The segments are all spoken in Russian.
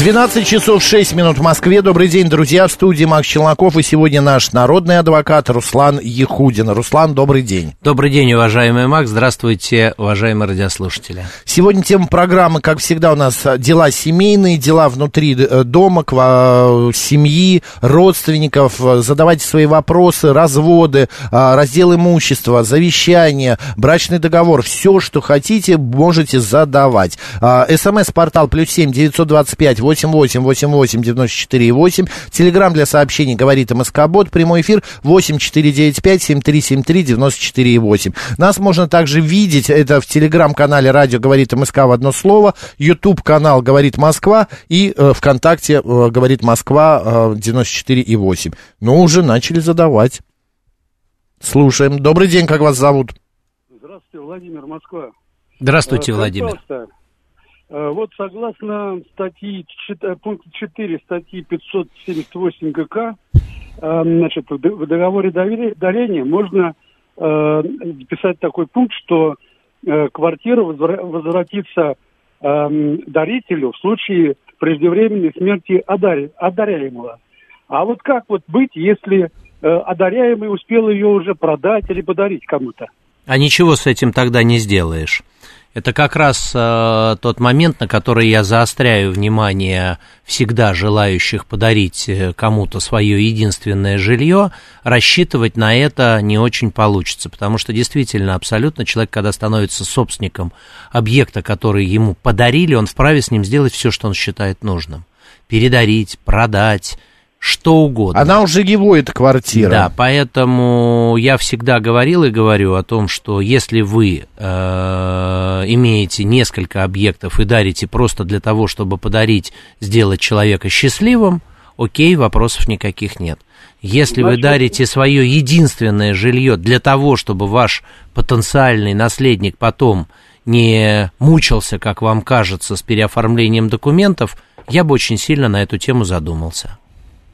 12 часов 6 минут в Москве. Добрый день, друзья. В студии Макс Челноков. И сегодня наш народный адвокат Руслан Ехудин. Руслан, добрый день. Добрый день, уважаемый Макс. Здравствуйте, уважаемые радиослушатели. Сегодня тема программы, как всегда, у нас дела семейные, дела внутри э, дома, э, семьи, родственников. Задавайте свои вопросы, разводы, э, раздел имущества, завещание, брачный договор. Все, что хотите, можете задавать. СМС-портал плюс семь девятьсот двадцать пять 88 88 94 8. Телеграмм для сообщений говорит МСК-бот. Прямой эфир 8 495 7373 94 8. Нас можно также видеть. Это в телеграм-канале радио говорит МСК в одно слово. YouTube канал говорит Москва. И э, ВКонтакте э, говорит Москва э, 94 и 8. Ну, уже начали задавать. Слушаем. Добрый день, как вас зовут? Здравствуйте, Владимир, Москва. Здравствуйте, Владимир. Пожалуйста, Э, вот согласно статьи, э, пункта 4 статьи 578 ГК, э, значит, в договоре дарения можно писать такой пункт, что квартира возвратится дарителю в случае преждевременной смерти одаряемого. А вот как вот быть, если одаряемый успел ее уже продать или подарить кому-то? А ничего с этим тогда не сделаешь. Это как раз э, тот момент, на который я заостряю внимание всегда желающих подарить э, кому-то свое единственное жилье. Рассчитывать на это не очень получится, потому что действительно абсолютно человек, когда становится собственником объекта, который ему подарили, он вправе с ним сделать все, что он считает нужным. Передарить, продать, что угодно. Она уже его, эта квартира. Да, поэтому я всегда говорил и говорю о том, что если вы э, имеете несколько объектов и дарите просто для того, чтобы подарить, сделать человека счастливым, окей, вопросов никаких нет. Если вы дарите свое единственное жилье для того, чтобы ваш потенциальный наследник потом не мучился, как вам кажется, с переоформлением документов, я бы очень сильно на эту тему задумался.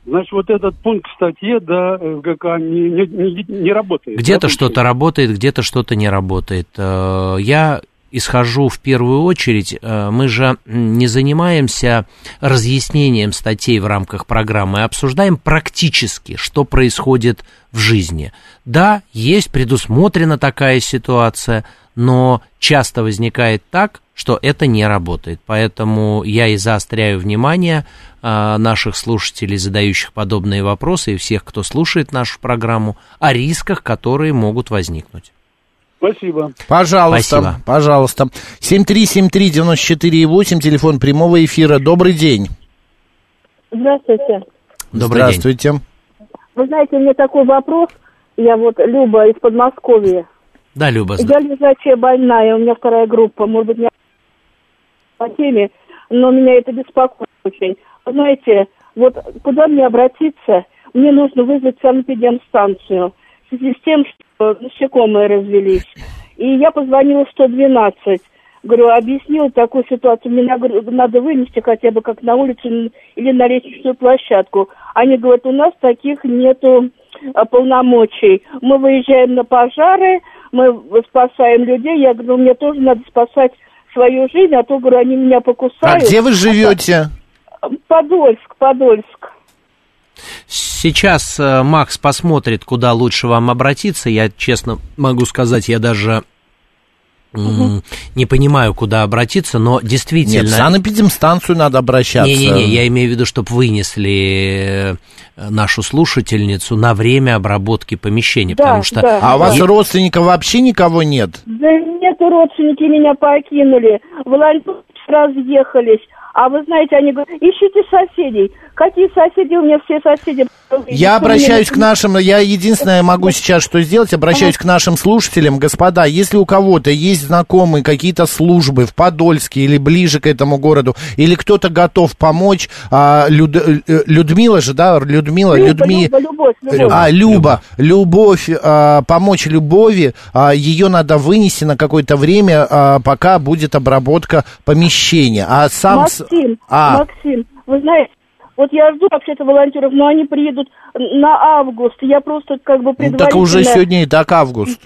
Значит, вот этот пункт в статье, да, в ГК не, не, не, не работает. Где-то что-то работает, где-то что-то не работает. Э, я исхожу в первую очередь, э, мы же не занимаемся разъяснением статей в рамках программы, а обсуждаем практически, что происходит в жизни. Да, есть предусмотрена такая ситуация, но часто возникает так, что это не работает. Поэтому я и заостряю внимание а, наших слушателей, задающих подобные вопросы, и всех, кто слушает нашу программу, о рисках, которые могут возникнуть. Спасибо. Пожалуйста, Спасибо. пожалуйста. 7373948, телефон прямого эфира. Добрый день. Здравствуйте. Добрый Здравствуйте. День. Вы знаете, у меня такой вопрос. Я вот Люба из Подмосковья. Да, Люба. Я лежачая больная, у меня вторая группа. Может быть, не по теме, но меня это беспокоит очень. Знаете, вот куда мне обратиться? Мне нужно вызвать санэпидемстанцию в связи с тем, что насекомые развелись. И я позвонила в 112. Говорю, объяснила такую ситуацию, мне надо вынести хотя бы как на улицу или на лестничную площадку. Они говорят, у нас таких нету а, полномочий. Мы выезжаем на пожары, мы спасаем людей. Я говорю, мне тоже надо спасать свою жизнь, а то, говорю, они меня покусают. А где вы живете? Подольск, Подольск. Сейчас э, Макс посмотрит, куда лучше вам обратиться. Я честно могу сказать, я даже угу. не понимаю, куда обратиться, но действительно... Нет, в санэпидемстанцию надо обращаться. Не-не-не, я имею в виду, чтобы вынесли э, нашу слушательницу на время обработки помещения, да, потому что... Да, а у вас родственников вообще никого нет? Да нет, родственники меня покинули, волонтеры разъехались, А вы знаете, они говорят, ищите соседей. Какие соседи? У меня все соседи. Я обращаюсь к нашим, я единственное могу сейчас что сделать, обращаюсь к нашим слушателям. Господа, если у кого-то есть знакомые какие-то службы в Подольске или ближе к этому городу, или кто-то готов помочь, а, Люд, э, Людмила же, да, Людмила, Люба, Людми... Люба, любовь, любовь. А, Люба, любовь, а, помочь Любови, а, ее надо вынести на какое-то время, а, пока будет обработка помещения. А сам... с- Максим, А, Максим, вы знаете, вот я жду вообще-то волонтеров, но они приедут на август. Я просто как бы ну, предварительно... так уже сегодня и так август.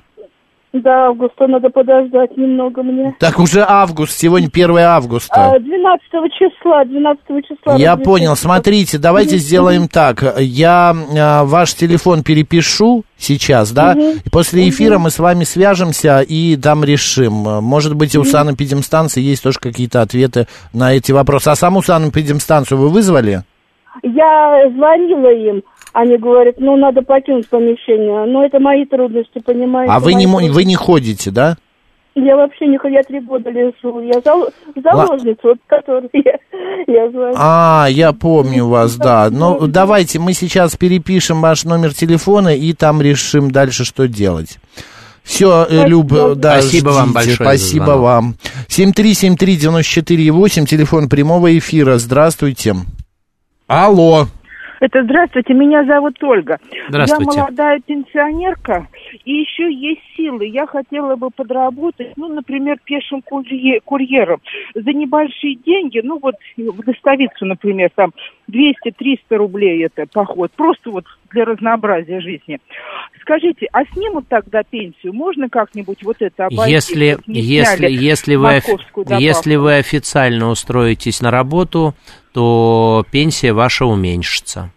До августа надо подождать немного мне. Так уже август, сегодня 1 августа. А, 12 числа, 12 числа. Я понял. Смотрите, давайте сделаем так. Я а, ваш телефон перепишу сейчас, да, и после эфира мы с вами свяжемся и там решим. Может быть, у санэпидемстанции есть тоже какие-то ответы на эти вопросы. А саму санэпидемстанцию вы вызвали? Я звонила им, они говорят, ну, надо покинуть помещение. Но это мои трудности, понимаете? А вы не, вы не ходите, да? Я вообще не хожу, я три года лежу. Я зал- заложница, вот, которой я, я звоню. А, я помню вас, да. Ну, давайте мы сейчас перепишем ваш номер телефона и там решим дальше, что делать. Все, Люб, да, Спасибо вам ждите. большое за Спасибо вам. 7373948, телефон прямого эфира. Здравствуйте. Алло. Это здравствуйте, меня зовут Ольга. Здравствуйте. Я молодая пенсионерка, и еще есть силы. Я хотела бы подработать, ну, например, пешим курье- курьером за небольшие деньги, ну, вот в доставицу, например, там 200-300 рублей это поход, просто вот для разнообразия жизни. Скажите, а снимут тогда пенсию? Можно как-нибудь вот это обойти? Если, если, если, вы, если вы официально устроитесь на работу, то пенсия ваша уменьшится.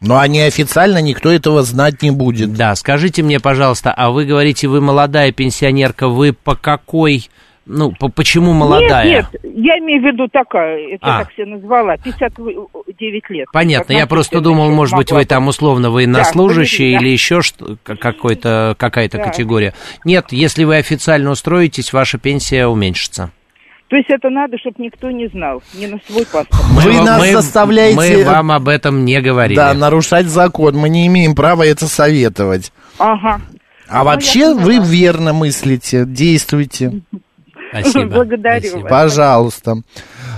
Ну, а неофициально никто этого знать не будет. Да, скажите мне, пожалуйста, а вы говорите, вы молодая пенсионерка, вы по какой, ну, по, почему молодая? Нет, нет, я имею в виду такая, это А. я так себя назвала, 59 лет. Понятно, я просто думал, может быть, могла вы там условно военнослужащие Да, или еще что, какой-то, какая-то Да. категория. Нет, если вы официально устроитесь, ваша пенсия уменьшится. То есть это надо, чтобы никто не знал, не на свой паспорт. Вы вам- нас заставляете- Мы вам об этом не говорили. Да, нарушать закон. Мы не имеем права это советовать. Ага. А Ну, вообще вы верно мыслите, действуйте. Спасибо. Благодарю Спасибо. вас. Пожалуйста.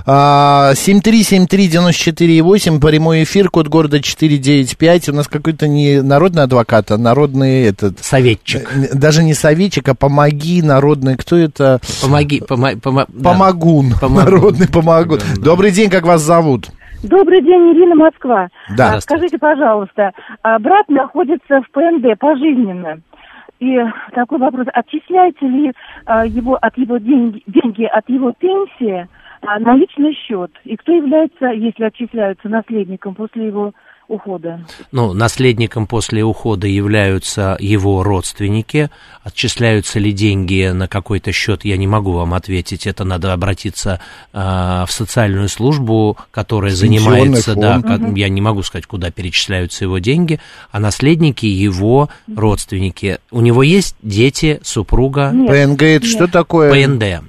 А, 7373948, прямой эфир, код города 495. У нас какой-то не народный адвокат, а народный этот... Советчик. э, Даже не советчик, а помоги, народный. Кто это? Помоги, помо- помо- да. Помогун. Помогун. Народный помогун. Да, да. Добрый день, как вас зовут? Добрый день, Ирина Москва. Да. А, Скажите, пожалуйста, а, брат находится в ПНД пожизненно. И такой вопрос, отчисляется ли а, его от его деньги, деньги от его пенсии а, на личный счет? И кто является, если отчисляются, наследником после его ухода? Ну, наследником после ухода являются его родственники. Отчисляются ли деньги на какой-то счет, я не могу вам ответить. Это надо обратиться э, в социальную службу, которая занимается, да, фонд. ка- я не могу сказать, куда перечисляются его деньги, а наследники его родственники. У него есть дети, супруга, Нет. ПНГ, это что такое? ПНД.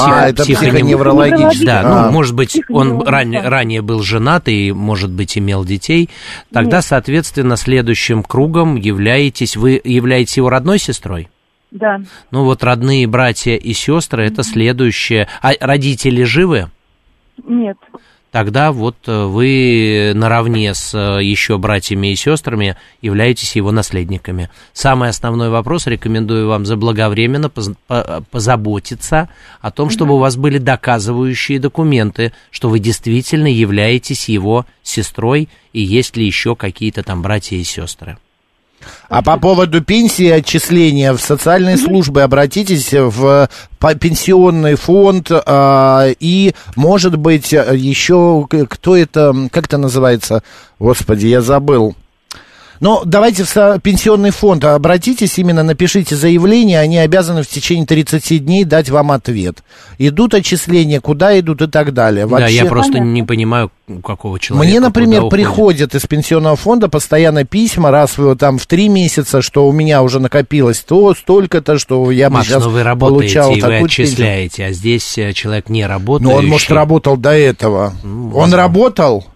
А, это Психо- психоневрологический. Да, А. ну, может быть, он ранее, ранее был женат и, может быть, имел детей. Тогда, Нет. соответственно, следующим кругом являетесь, вы являетесь его родной сестрой? Да. Ну, вот родные братья и сестры, это следующее. А родители живы? Нет. Тогда вот э, вы наравне с э, еще братьями и сестрами являетесь его наследниками. Самый основной вопрос, рекомендую вам заблаговременно по- позаботиться о том, чтобы у вас были доказывающие документы, что вы действительно являетесь его сестрой и есть ли еще какие-то там братья и сестры. А по поводу пенсии отчисления в социальные службы обратитесь в пенсионный фонд а, и, может быть, еще кто это, как это называется? Господи, я забыл. Но давайте в пенсионный фонд обратитесь, именно напишите заявление, они обязаны в течение 30 дней дать вам ответ. Идут отчисления, куда идут и так далее. Да, я Вообще- просто не понимаю, у какого человека. Мне, например, приходят из пенсионного фонда постоянно письма, раз вы там в три месяца, что у меня уже накопилось то, столько-то, что я бы Макс, сейчас но вы работаете получал и вы такую пенсию. отчисляете, а здесь э, человек не работает. Ну, он, может, работал до этого. он работал?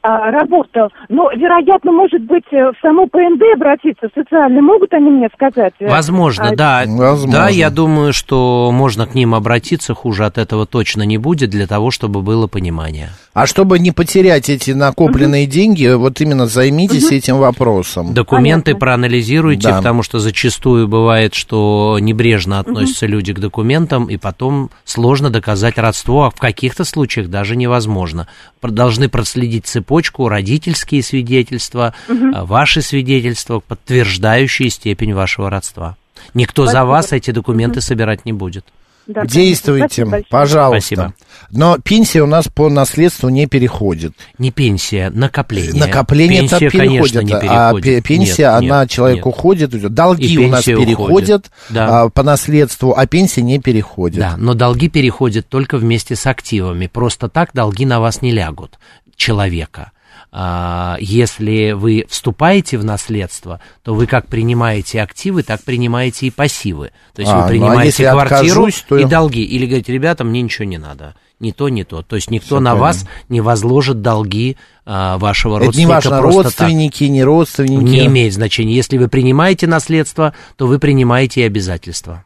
А, работал. Но, вероятно, может быть, э, в саму ПНД обратиться социально. Могут они мне сказать? э, Возможно, а, да. Возможно. Да, я думаю, что можно к ним обратиться, хуже от этого точно не будет, для того, чтобы было понимание. А чтобы не потерять эти накопленные деньги, вот именно займитесь этим вопросом. Документы проанализируйте, Да. потому что зачастую бывает, что небрежно относятся люди к документам, и потом сложно доказать родство, а в каких-то случаях даже невозможно. Должны проследить цепочку, родительские свидетельства, а, ваши свидетельства, подтверждающие степень вашего родства. Никто за вас эти документы собирать не будет. да, Действуйте, спасибо пожалуйста. Спасибо. Но пенсия у нас по наследству не переходит. Не пенсия, накопление. Накопление Пенсия, так переходит, конечно, не а переходит. пе- пенсия, Нет, она нет, человеку нет. уходит, долги И у нас переходят уходит, да. а, по наследству, а пенсия не переходит. Да, но долги переходят только вместе с активами. Просто так долги на вас не лягут человека. А, Если вы вступаете в наследство, то вы как принимаете активы, так принимаете и пассивы. То есть А, ну, вы а принимаете если квартиру откажусь, то и долги. Или говорите, ребята, мне ничего не надо. Ни то, ни то. То есть никто Всё на понятно. вас не возложит долги а, вашего Это не родственника важно, просто так. родственники, не родственники. Не имеет значения. Если вы принимаете наследство, то вы принимаете и обязательства.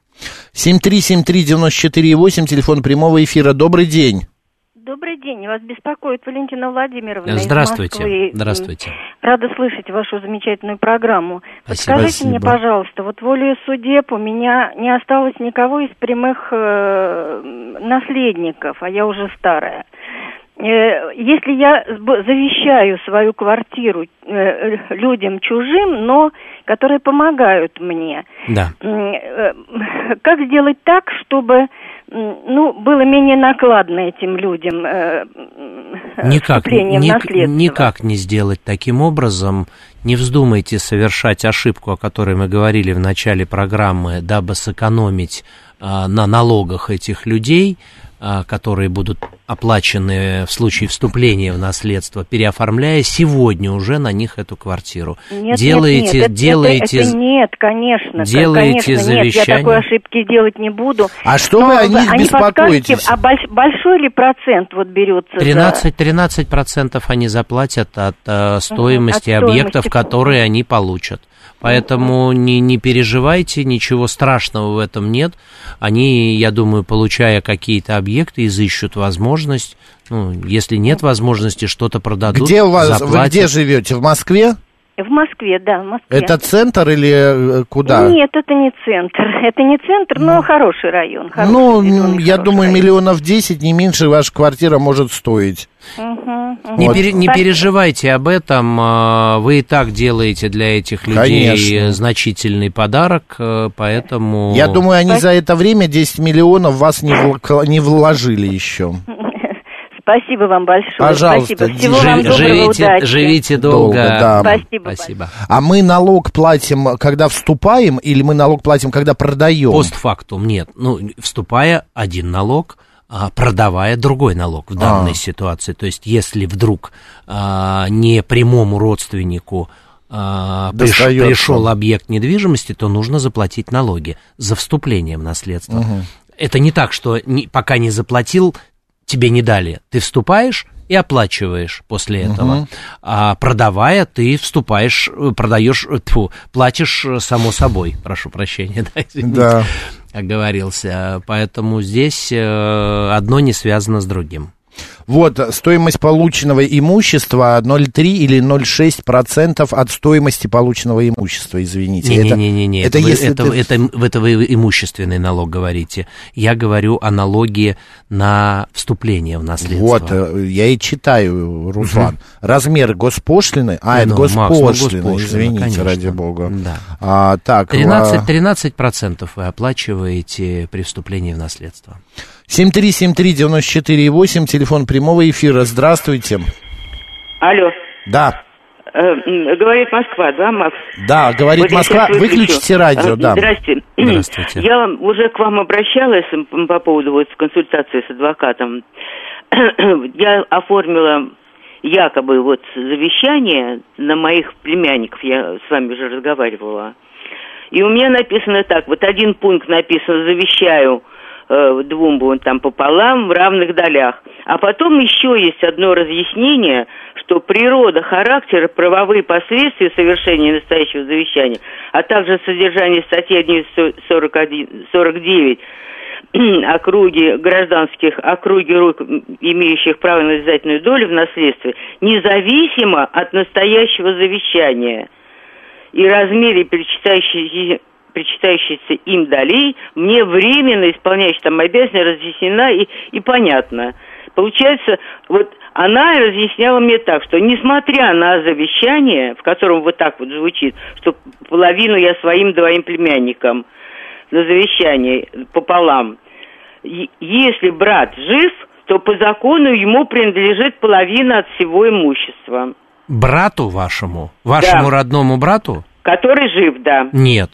7373948, телефон прямого эфира. Добрый день. Добрый день, вас беспокоит Валентина Владимировна из Здравствуйте. Москвы. Здравствуйте. Рада слышать вашу замечательную программу. Спасибо. Подскажите мне, Спасибо. пожалуйста, вот волею судеб у меня не осталось никого из прямых э, наследников, а я уже старая. Э, Если я завещаю свою квартиру э, людям чужим, но которые помогают мне, Да. Э, как сделать так, чтобы ну, было менее накладно этим людям э, м, Никак, ник- наследство? никак не сделать таким образом. Не вздумайте совершать ошибку, о которой мы говорили в начале программы, дабы сэкономить а, на налогах этих людей, которые будут оплачены в случае вступления в наследство, переоформляя сегодня уже на них эту квартиру. Нет, делаете, нет, нет, делаете, это, это нет, конечно. делаете конечно, нет, я завещание. такой ошибки делать не буду. А что Но вы о них а не беспокоитесь? А больш- большой ли процент вот берется 13, 13% они заплатят от э, стоимости от объектов, стоимости. которые они получат. Поэтому не, не переживайте, ничего страшного в этом нет. Они, я думаю, получая какие-то объекты, изыщут возможность. Ну, если нет возможности, что-то продадут. Где у вас, вы заплатят. где живете? В Москве? В Москве, да, в Москве. Это центр или э, куда? Нет, это не центр. Это не центр, но хороший район. хороший, Ну, я думаю, район. миллионов 10, не меньше ваша квартира может стоить. Не, Вот. пере- не переживайте об этом, а, вы и так делаете для этих людей Конечно. значительный подарок, э, поэтому... Я думаю, они за это время 10 миллионов вас не, не вложили еще. Спасибо вам большое. Пожалуйста, Спасибо. Всего жи- вам доброго, живите, удачи. живите Долго, долго. да. Спасибо. Спасибо. А мы налог платим, когда вступаем, или мы налог платим, когда продаем? Постфактум нет. Ну, вступая один налог, продавая другой налог в данной А. ситуации. То есть, если вдруг а, не прямому родственнику а, приш- пришел объект недвижимости, то нужно заплатить налоги за вступление в наследство. Это не так, что не- пока не заплатил, тебе не дали. Ты вступаешь и оплачиваешь после этого. А продавая, ты вступаешь, э, продаешь, э, тьфу, платишь э, само собой. Прошу прощения, да, извините, Да. Оговорился. Поэтому здесь э, одно не связано с другим. Вот, стоимость полученного имущества 0,3 или 0,6% от стоимости полученного имущества, извините. Это- Не-не-не, это это, если это, ты- это, это вы имущественный налог говорите. Я говорю о налоге на вступление в наследство. Вот, э, я и читаю, Руслан. Размер госпошлины, а, это Ну, Макс, ну, госпошлина, госпошлина, извините, конечно. ради бога. Да. А, так, 13, а, 13% вы оплачиваете при вступлении в наследство. 7373948, телефон прямого эфира, здравствуйте. Алло, Да, Э, Говорит Москва, да, Макс? Да, говорит Вот Москва. Выключите радио, А, да. Здрасте. Здравствуйте. Я уже к вам обращалась по поводу вот консультации с адвокатом. Я оформила якобы вот завещание на моих племянников, я с вами уже разговаривала. И у меня написано так, вот один пункт написано «завещаю э, двум вон там пополам в равных долях». А потом еще есть одно разъяснение, что природа, характер, правовые последствия совершения настоящего завещания, а также содержание статьи 41, 49 округи гражданских, округи рук, имеющих право на обязательную долю в наследстве, независимо от настоящего завещания и размере причитающейся причитающейся им долей, мне временно исполняющая там обязанность разъяснена и, и понятно. Получается, вот она разъясняла мне так, что несмотря на завещание, в котором вот так вот звучит, что половину я своим двоим племянникам на завещание пополам, если брат жив, то по закону ему принадлежит половина от всего имущества, Брату вашему, вашему Да. родному брату? который жив, да. Нет.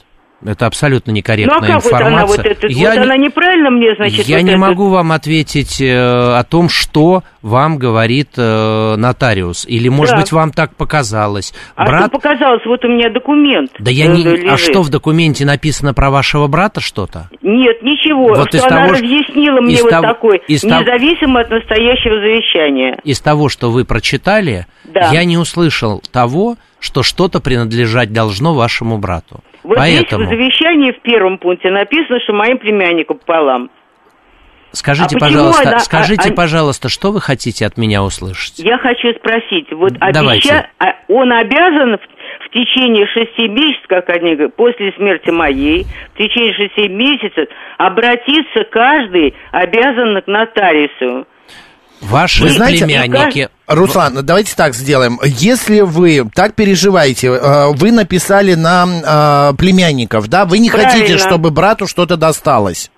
Это абсолютно Ну некорректная а как вот информация. она вот это, Я вот не- она неправильно мне, значит, Я вот не это- могу вам ответить э, о том, что вам говорит э, нотариус. Или, может Да. быть, вам так показалось. А Брат... что показалось, вот у меня документ. Да я э, не... А что в документе написано про вашего брата что-то? Нет, ничего. Вот из что она того, разъяснила мне из вот того- такой, из того- независимо от настоящего завещания. Из того, что вы прочитали, Да. я не услышал того, что что-то принадлежать должно вашему брату. Вот Поэтому... здесь в завещании в первом пункте написано, что моим племянникам пополам. Скажите, А пожалуйста, она- скажите, а- а- пожалуйста, что вы хотите от меня услышать? Я хочу спросить, вот Давайте. обеща- а он обязан в, в течение шести месяцев, как они говорят, после смерти моей, в течение шести месяцев обратиться каждый обязан к нотариусу. Ваши Вы знаете, племянники... Руслан, давайте так сделаем. Если вы так переживаете, э, вы написали на э, племянников, да, вы не Правильно. хотите, чтобы брату что-то досталось.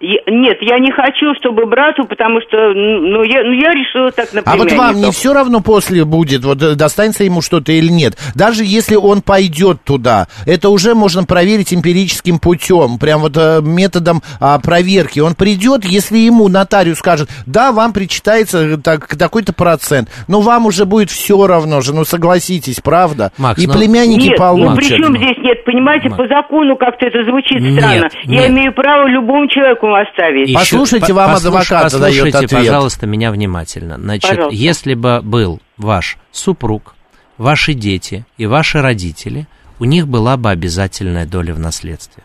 Я- Нет, я не хочу, чтобы брату, потому что, ну, я, ну, я решила так на А вот вам не все равно после будет, вот э, достанется ему что-то или нет. Даже если он пойдет туда, это уже можно проверить эмпирическим путем, прям вот э, методом а, проверки. Он придет, если ему нотариус скажет, да, вам причитается э, так, такой-то процент, но вам уже будет все равно же, ну согласитесь, правда? Макс, И ну- племянники Нет, ну получат. при чем здесь нет, понимаете, по закону как-то это звучит Нет, странно. Я нет. имею право любому человеку оставить. Еще- Послушайте, по- вам послуш- адвокат Послушайте, ответ. пожалуйста, меня внимательно. Значит, Пожалуйста. если бы был ваш супруг, ваши дети и ваши родители, у них была бы обязательная доля в наследстве.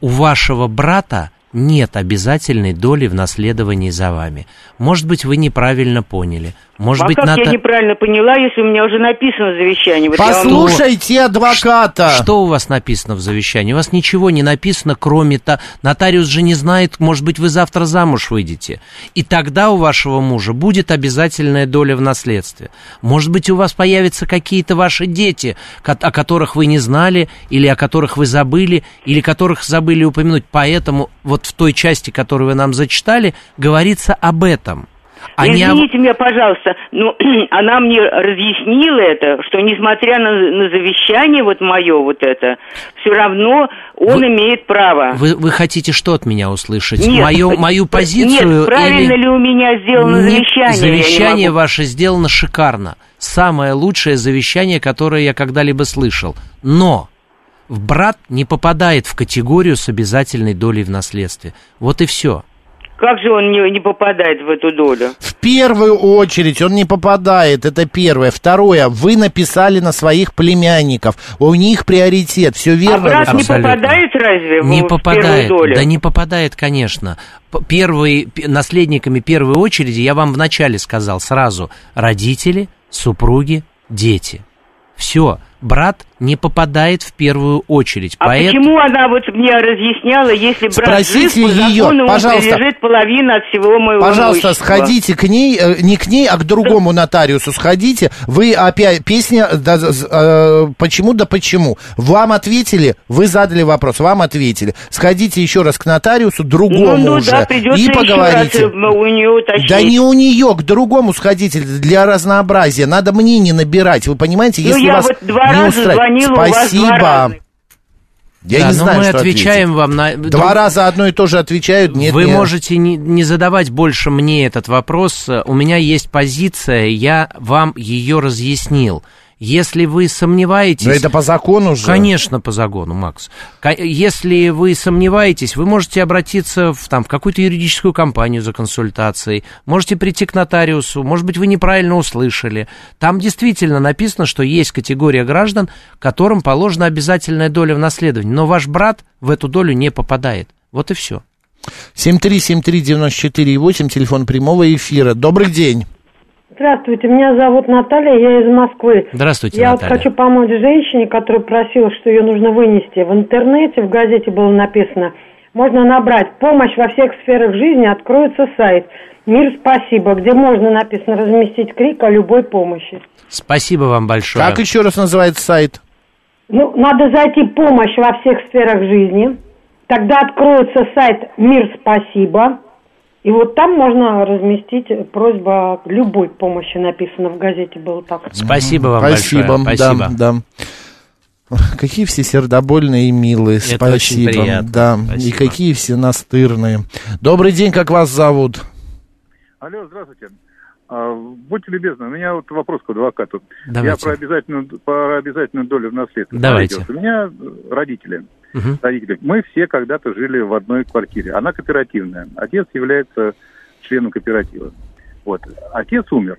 У вашего брата нет обязательной доли в наследовании за вами. Может быть, вы неправильно поняли. Может а быть, как ната- я неправильно поняла, если у меня уже написано завещание? Вот я вам- Послушайте адвоката. Что у вас написано в завещании? У вас ничего не написано, кроме то, нотариус же не знает, может быть, вы завтра замуж выйдете. И тогда у вашего мужа будет обязательная доля в наследстве. Может быть, у вас появятся какие-то ваши дети, о которых вы не знали, или о которых вы забыли, или которых забыли упомянуть. Поэтому вот в той части, которую вы нам зачитали, говорится об этом. А об- Извините меня, пожалуйста, но она мне разъяснила это, что несмотря на, на завещание вот мое вот это, все равно он Вы- имеет право. Вы, вы хотите что от меня услышать? Нет, мою, мою позицию Нет, правильно или... ли у меня сделано Нет, завещание? Завещание могу. ваше сделано шикарно. Самое лучшее завещание, которое я когда-либо слышал. Но брат не попадает в категорию с обязательной долей в наследстве. Вот и все. Как же он не, не попадает в эту долю? В первую очередь он не попадает, это первое. Второе, вы написали на своих племянников, у них приоритет, все А верно. брат не? Абсолютно. попадает разве Не в попадает, первую долю? да не попадает, конечно. Первые, наследниками первой очереди, я вам вначале сказал сразу, родители, супруги, дети. Все, брат не попадает в первую очередь. А Поэт- почему она вот мне разъясняла, если брат Спросите жив, по ее, закону пожалуйста. прилежит половина от всего моего Пожалуйста, имущества? сходите к ней, э, не к ней, а к другому нотариусу сходите. Вы опять, песня, да, э, почему да почему? Вам ответили, вы задали вопрос, вам ответили. Сходите еще раз к нотариусу, другому Ну, ну уже, да, и еще поговорите. раз э, у нее уточнить. Да не у нее, к другому сходите для разнообразия. Надо мнение набирать, вы понимаете, Ну, если я вас вот два не раза устраивает. Звонила, у вас два Спасибо. раза. Я Да, не но знаю, мы что отвечаем ответить. вам на... Два раза одно и то же отвечают. Нет, Вы нет. можете не, не задавать больше мне этот вопрос. У меня есть позиция, я вам ее разъяснил. Если вы сомневаетесь... Но это по закону же. Конечно, по закону, Макс. Если вы сомневаетесь, вы можете обратиться в, там, в какую-то юридическую компанию за консультацией, можете прийти к нотариусу, может быть, вы неправильно услышали. Там действительно написано, что есть категория граждан, которым положена обязательная доля в наследовании, но ваш брат в эту долю не попадает. Вот и все. 7373948, телефон прямого эфира. Добрый день. Здравствуйте, меня зовут Наталья, я из Москвы. Здравствуйте, я Наталья. вот хочу помочь женщине, которая просила, что ее нужно вынести. В интернете, в газете было написано, можно набрать «Помощь во всех сферах жизни», откроется сайт «Мир, спасибо», где можно, написано, разместить крик о любой помощи. Спасибо вам большое. Как еще раз называется сайт? Ну, надо зайти «Помощь во всех сферах жизни», тогда откроется сайт «Мир, спасибо», и вот там можно разместить просьба любой помощи, написано в газете было так. Спасибо вам Спасибо, большое. Спасибо. да, да. Какие все сердобольные и милые, Это спасибо. очень приятно, Да, и спасибо. какие все настырные. Добрый день, как вас зовут? Алло, здравствуйте. А, будьте любезны, у меня вот вопрос к адвокату. Давайте. Я про обязательную, про обязательную долю в наследстве. Давайте. У меня родители. Мгм. родители. Мы все когда-то жили в одной квартире. Она кооперативная. Отец является членом кооператива. Вот. Отец умер.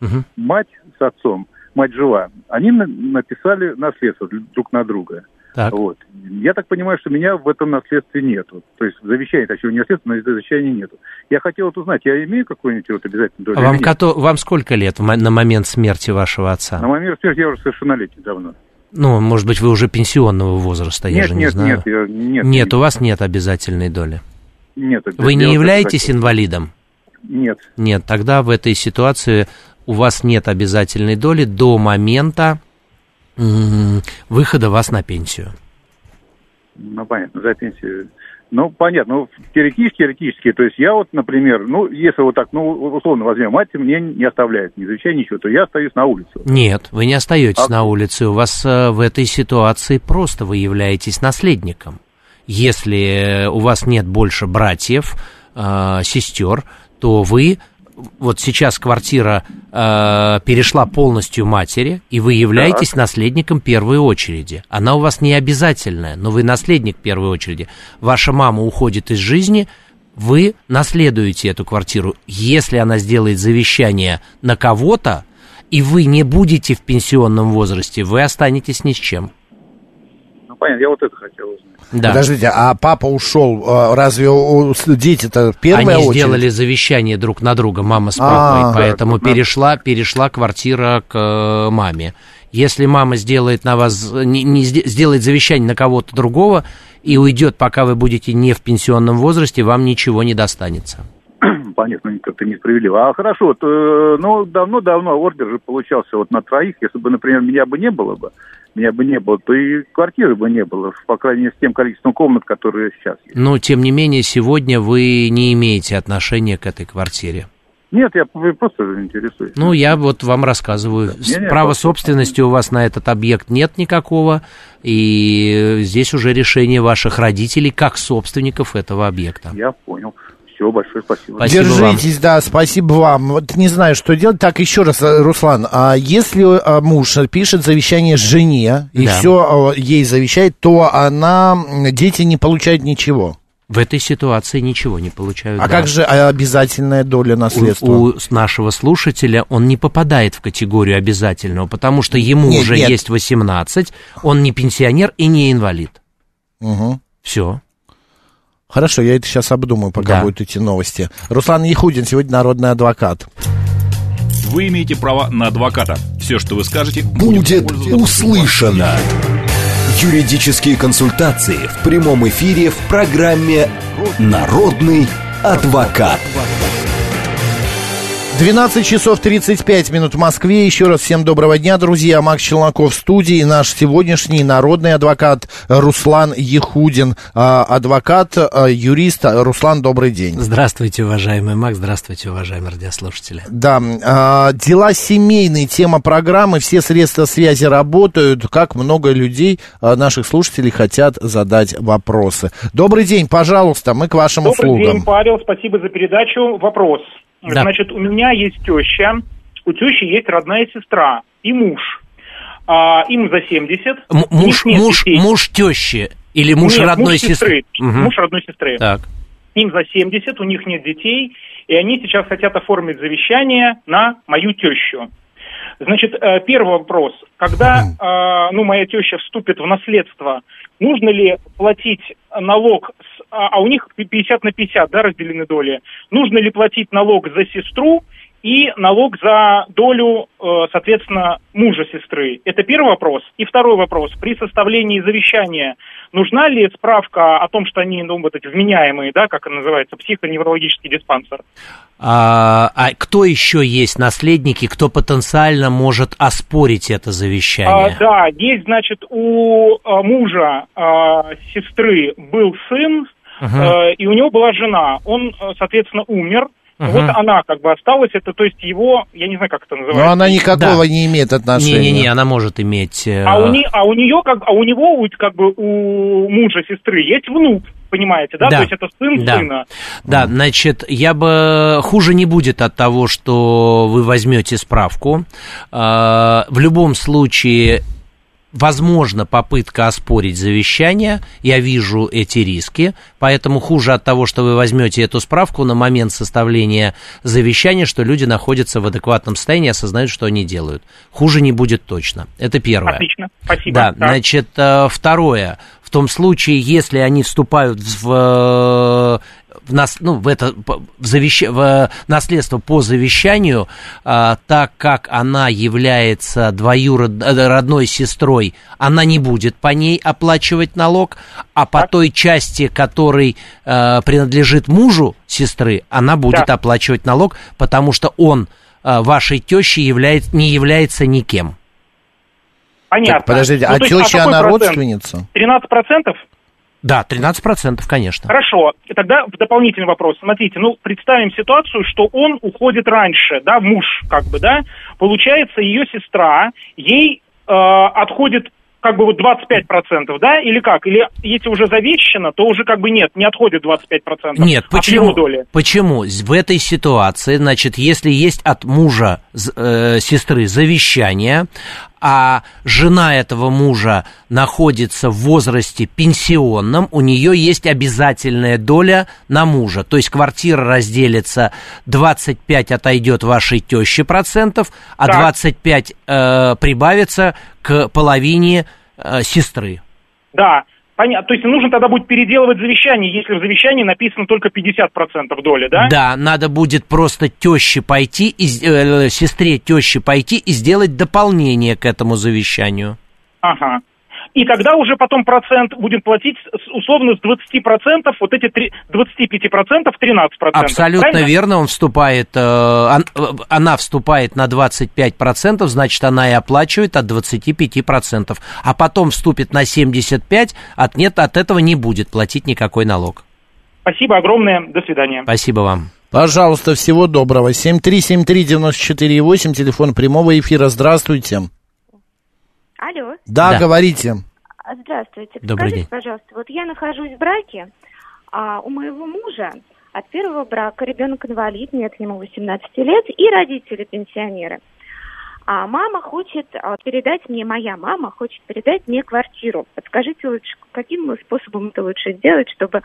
Мгм. Мать с отцом, мать жива. Они на- написали наследство друг на друга. Так. Вот. Я так понимаю, что меня в этом наследстве нету. То есть завещание, точнее, не наследство, но завещания нету. Я хотел вот узнать, я имею какую-нибудь вот обязательную долю? А вам, нет? кото- вам сколько лет на момент смерти вашего отца? На момент смерти я уже совершеннолетний давно. Ну, может быть, вы уже пенсионного возраста, я нет, же не нет, знаю. нет, я- нет, Нет, у вас нет обязательной доли. нет. Вы я не являетесь инвалидом? Нет. Нет, тогда в этой ситуации у вас нет обязательной доли до момента выхода вас на пенсию. Ну, понятно, за пенсию. Ну, понятно, ну, теоретически, теоретически, то есть я вот, например, ну, если вот так, ну, условно возьмем, мать мне не оставляет ни завещания, ничего, то я остаюсь на улице. Нет, вы не остаетесь А- на улице, у вас э, в этой ситуации просто вы являетесь наследником. Если у вас нет больше братьев, э, сестер, то вы вот сейчас квартира э, перешла полностью матери, и вы являетесь наследником первой очереди. Она у вас не обязательная, но вы наследник первой очереди. Ваша мама уходит из жизни, вы наследуете эту квартиру. Если она сделает завещание на кого-то, и вы не будете в пенсионном возрасте, вы останетесь ни с чем. Понятно, я вот это хотел узнать. Да. Подождите, а папа ушел, а, разве дети-то первая Они очередь? сделали завещание друг на друга, мама с папой, да, поэтому надо- перешла, перешла квартира к э, маме. Если мама сделает на вас, не, не сде- сделает завещание на кого-то другого и уйдет, пока вы будете не в пенсионном возрасте, вам ничего не достанется. Понятно, ну, как-то несправедливо. А хорошо, вот, э, ну, давно-давно ордер же получался вот на троих. Если бы, например, меня бы не было бы, меня бы не было, то и квартиры бы не было, по крайней мере, с тем количеством комнат, которые сейчас есть. Но, тем не менее, сегодня вы не имеете отношения к этой квартире. Нет, я просто интересуюсь. Ну, я вот вам рассказываю. С- Не-не, Права просто- собственности у вас на этот объект нет никакого, и здесь уже решение ваших родителей как собственников этого объекта. Я понял. Все, большое спасибо. Спасибо Держитесь, да, спасибо вам. Вот не знаю, что делать. Так, еще раз, э, Руслан, а если а, муж пишет завещание жене и Да. все ей завещает, то она, дети не получают ничего. В этой ситуации ничего не получают. А да. как же а, обязательная доля наследства? У, у нашего слушателя он не попадает в категорию обязательного, потому что ему Нет, уже нет. есть 18, он не пенсионер и не инвалид. Мгм. Все. Хорошо, я это сейчас обдумаю, пока Да. будут идти новости. Руслан Ехудин, сегодня народный адвокат. Вы имеете право на адвоката. Все, что вы скажете, будет услышано. Юридические консультации в прямом эфире в программе «Народный адвокат». 12 часов 35 минут в Москве. Еще раз всем доброго дня, друзья. Макс Челноков в студии. Наш сегодняшний народный адвокат Руслан Ехудин. А, адвокат, а, юрист. Руслан, добрый день. Здравствуйте, уважаемый Макс. Здравствуйте, уважаемые радиослушатели. Да, а, дела семейные, тема программы. Все средства связи работают. Как много людей, наших слушателей, хотят задать вопросы. Добрый день, пожалуйста, мы к вашим Добрый услугам. Добрый день, Павел. Спасибо за передачу. Вопрос. Да. Значит, у меня есть теща, у тещи есть родная сестра и муж. А, им за 70. М- муж, муж, муж тещи или муж нет, родной муж сестры? Угу. Муж родной сестры. Так. Им за 70, у них нет детей, и они сейчас хотят оформить завещание на мою тещу. Значит, э, первый вопрос. Когда, э, ну, моя теща вступит в наследство, нужно ли платить налог, с, а, а у них 50 на 50, да, разделены доли, нужно ли платить налог за сестру и налог за долю, э, соответственно, мужа сестры? Это первый вопрос. И второй вопрос. При составлении завещания нужна ли справка о том, что они, ну, вот эти вменяемые, да, как это называется, психоневрологический диспансер? А, а кто еще есть наследники, кто потенциально может оспорить это завещание? А, да, есть, значит, у а, мужа а, сестры был сын, uh-huh. а, и у него была жена. Он, соответственно, умер. Uh-huh. Вот она как бы осталась, это то есть его, я не знаю, как это называется. Но она никакого да. не имеет отношения. Не-не-не, она может иметь... Э... А, у не, а у нее, как, а у него, как бы у мужа сестры есть внук, понимаете, да? да? То есть это сын да. сына. Да, значит, я бы... Хуже не будет от того, что вы возьмете справку. В любом случае возможно попытка оспорить завещание, я вижу эти риски, поэтому хуже от того, что вы возьмете эту справку на момент составления завещания, что люди находятся в адекватном состоянии, осознают, что они делают. Хуже не будет точно. Это первое. Отлично, спасибо. Да, да. значит, второе. В том случае, если они вступают в в, нас, ну, в это в, завещ... в наследство по завещанию, а, так как она является двоюродной сестрой, она не будет по ней оплачивать налог, а по так. той части, которой а, принадлежит мужу сестры, она будет да. оплачивать налог, потому что он а, вашей тещей является, не является никем. Понятно. Так, подождите, ну, а теща, а она процент? родственница? 13 процентов? Да, 13%, конечно. Хорошо. И тогда в дополнительный вопрос. Смотрите, ну, представим ситуацию, что он уходит раньше, да, муж, как бы, да. Получается, ее сестра, ей э, отходит как бы вот 25%, да, или как? Или если уже завещено, то уже как бы нет, не отходит 25%. Нет, почему? Доли. Почему? В этой ситуации, значит, если есть от мужа э, сестры завещание, а жена этого мужа находится в возрасте пенсионном, у нее есть обязательная доля на мужа. То есть квартира разделится, 25 отойдет вашей теще процентов, а так. 25 э, прибавится к половине э, сестры. Да, Понятно. То есть нужно тогда будет переделывать завещание, если в завещании написано только 50% доли, да? Да, надо будет просто теще пойти, и, э, сестре теще пойти и сделать дополнение к этому завещанию. Ага и тогда уже потом процент будет платить условно с 20%, вот эти 3, 25% 13%. Абсолютно правильно? верно, он вступает, э, э, она вступает на 25%, значит, она и оплачивает от 25%, а потом вступит на 75%, от, нет, от этого не будет платить никакой налог. Спасибо огромное, до свидания. Спасибо вам. Пожалуйста, всего доброго. 7373948, телефон прямого эфира. Здравствуйте. Алло. Да, да. говорите. Здравствуйте. Добрый Скажите, день. пожалуйста, вот я нахожусь в браке, а у моего мужа от первого брака ребенок инвалид, нет ему 18 лет, и родители пенсионеры. А мама хочет а, передать мне, моя мама хочет передать мне квартиру. Подскажите лучше, каким способом это лучше сделать, чтобы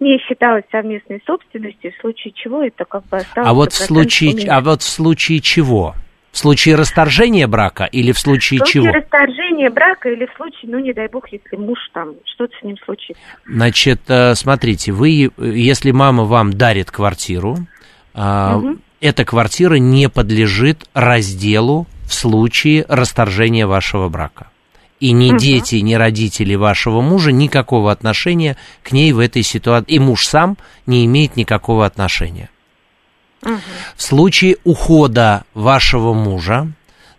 не считалось совместной собственностью, в случае чего это как бы осталось... А вот в случае, а вот в случае чего? В случае расторжения брака или в случае чего? В случае расторжения брака или в случае, ну, не дай бог, если муж там, что-то с ним случится. Значит, э, смотрите, вы, если мама вам дарит квартиру, угу. эта квартира не подлежит разделу в случае расторжения вашего брака. И ни Мгм. дети, ни родители вашего мужа никакого отношения к ней в этой ситуации, и муж сам не имеет никакого отношения. В случае ухода вашего мужа,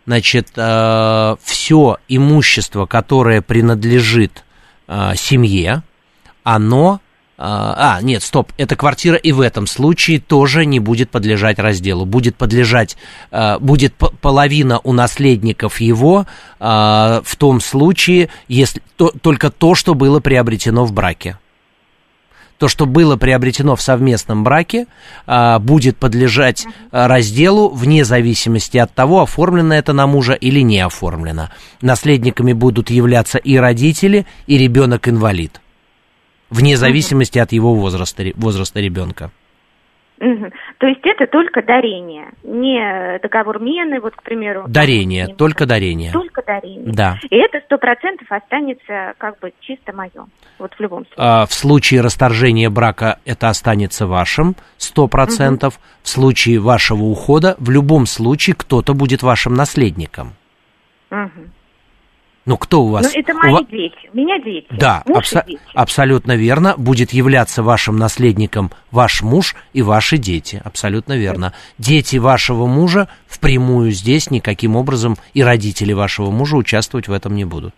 значит, все имущество, которое принадлежит э, семье, оно... э, А, нет, стоп, эта квартира и в этом случае тоже не будет подлежать разделу. Будет подлежать, э, будет половина у наследников его э, в том случае, если то- только то, что было приобретено в браке то, что было приобретено в совместном браке, а, будет подлежать а, разделу вне зависимости от того, оформлено это на мужа или не оформлено. Наследниками будут являться и родители, и ребенок-инвалид, вне зависимости от его возраста, возраста ребенка. То есть это только дарение, не договор мены, вот, к примеру. Дарение, только дарение. Только дарение. Да. И это сто процентов останется как бы чисто мое. Вот в любом случае. А, В случае расторжения брака это останется вашим, 100%. В случае вашего ухода, в любом случае, кто-то будет вашим наследником. Мгм. Ну, кто у вас? Ну, это У мои ва- дети. У меня дети. Да, Муж абсо- и дети. абсолютно верно. Будет являться вашим наследником ваш муж и ваши дети. Абсолютно верно. Дети вашего мужа впрямую здесь никаким образом и родители вашего мужа участвовать в этом не будут.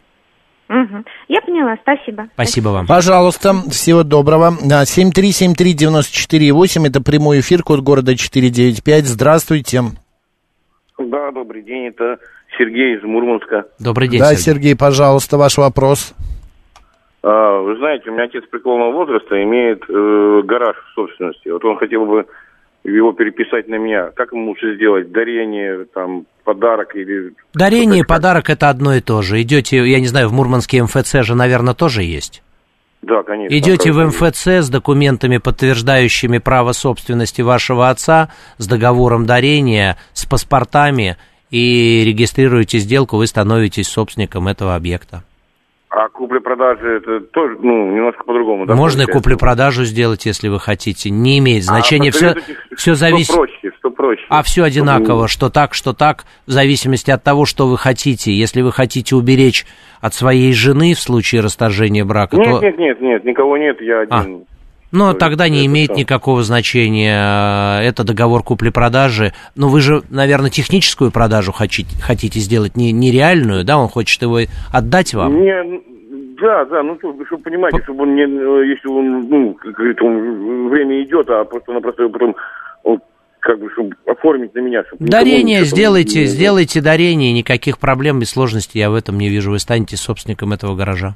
Мгм. Я поняла, спасибо. Спасибо вам. Пожалуйста, всего доброго. А, 7373948, это прямой эфир, код города 495. Здравствуйте. Да, добрый день, это Сергей из Мурманска. Добрый да, Сергей. пожалуйста, ваш вопрос. А, вы знаете, у меня отец преклонного возраста имеет э, гараж в собственности. Вот он хотел бы его переписать на меня. Как ему лучше сделать? Дарение, там, подарок или... Дарение и подарок это одно и то же. Идете, я не знаю, в Мурманске МФЦ же, наверное, тоже есть. Да, конечно. Идете в МФЦ с документами, подтверждающими право собственности вашего отца, с договором дарения, с паспортами и регистрируете сделку, вы становитесь собственником этого объекта. А купли-продажи это тоже, ну, немножко по-другому, да? Можно и получается? куплю-продажу сделать, если вы хотите. Не имеет значения. А все, все что зависит. проще, что проще. А все одинаково, что так, что так, в зависимости от того, что вы хотите. Если вы хотите уберечь от своей жены в случае расторжения брака, Нет, то... нет, нет, нет, никого нет, я А. Но тогда не имеет что? никакого значения. Это договор купли-продажи. Но вы же, наверное, техническую продажу хотите, хотите сделать, не, не реальную, да? Он хочет его отдать вам? Не, ну, да, да, ну, чтобы, чтобы понимаете, чтобы он не, э, если он, ну, как говорит, он, время идет, а просто-напросто его потом, он, как бы, чтобы оформить на меня. Чтобы Дарение там сделайте, не- сделайте дарение, никаких проблем и сложностей я в этом не вижу. Вы станете собственником этого гаража.